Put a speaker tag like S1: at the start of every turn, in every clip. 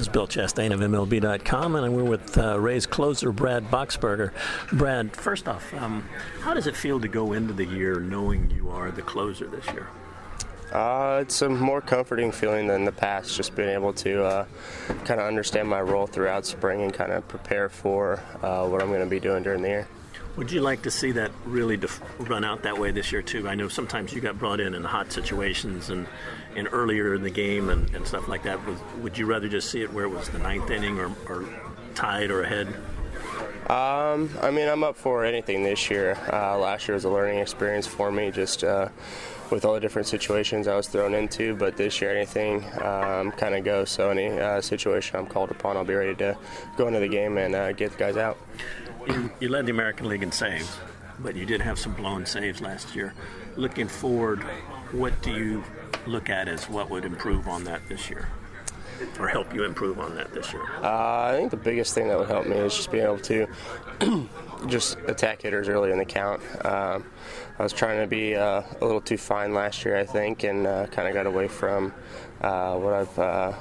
S1: This is Bill Chastain of MLB.com, and we're with uh, Rays closer Brad Boxberger. Brad, first off, um, how does it feel to go into the year knowing you are the closer this year?
S2: Uh, it's a more comforting feeling than the past, just being able to uh, kind of understand my role throughout spring and kind of prepare for uh, what I'm going to be doing during the year.
S1: Would you like to see that really def- run out that way this year too? I know sometimes you got brought in in hot situations and, and earlier in the game and, and stuff like that. Would, would you rather just see it where it was the ninth inning or, or tied or ahead?
S2: Um, I mean, I'm up for anything this year. Uh, last year was a learning experience for me, just uh, with all the different situations I was thrown into. But this year, anything um, kind of goes. So any uh, situation I'm called upon, I'll be ready to go into the game and uh, get the guys out.
S1: You, you led the American League in saves, but you did have some blown saves last year. Looking forward, what do you look at as what would improve on that this year? or help you improve on that this year?
S2: Uh, I think the biggest thing that would help me is just being able to just attack hitters early in the count. Um, I was trying to be uh, a little too fine last year, I think, and uh, kind of got away from uh, what I've uh,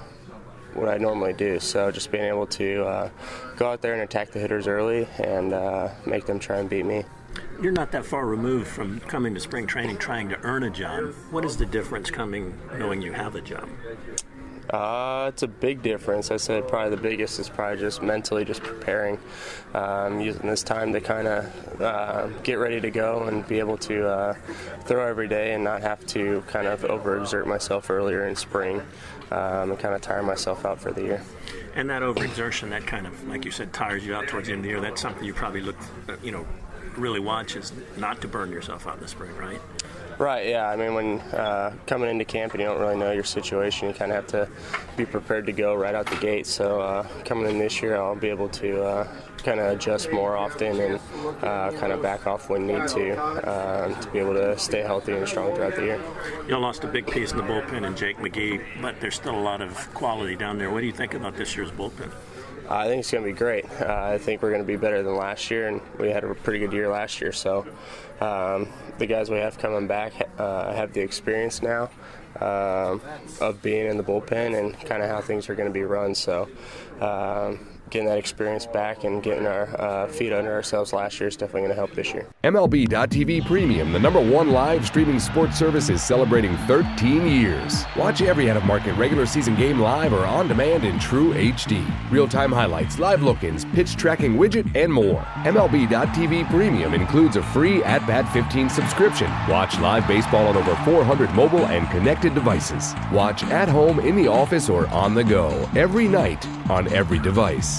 S2: what I normally do. So just being able to uh, go out there and attack the hitters early and make them try and beat me.
S1: You're not that far removed from coming to spring training trying to earn a job. What is the difference coming knowing you have a job?
S2: Uh, it's a big difference. I said probably the biggest is probably just mentally just preparing, um, using this time to kind of uh, get ready to go and be able to uh, throw every day and not have to kind of overexert myself earlier in spring um, and kind of tire myself out for the year.
S1: And that overexertion, that kind of, like you said, tires you out towards the end of the year. That's something you probably look, you know, really watch is not to burn yourself out in the spring, right?
S2: Right, yeah. I mean, when uh, coming into camp and you don't really know your situation, you kind of have to be prepared to go right out the gate. So uh, coming in this year, I'll be able to uh, kind of adjust more often and uh, kind of back off when need to uh, to be able to stay healthy and strong throughout the year.
S1: You lost a big piece in the bullpen in Jake McGee, but there's still a lot of quality down there. What do you think about this year's bullpen?
S2: I think it's going to be great. Uh, I think we're going to be better than last year, and we had a pretty good year last year. So um, the guys we have coming back uh, have the experience now um, of being in the bullpen and kind of how things are going to be run. So um, getting that experience back and getting our uh, feet under ourselves last year is definitely going to help this year.
S3: MLB.tv Premium, the number one live streaming sports service, is celebrating 13 years. Watch every out of market regular season game live or on demand in true HD. Real time highlights, live look ins, pitch tracking widget, and more. MLB.tv Premium includes a free At Bat 15 subscription. Watch live baseball on over 400 mobile and connected devices. Watch at home, in the office, or on the go every night on every device.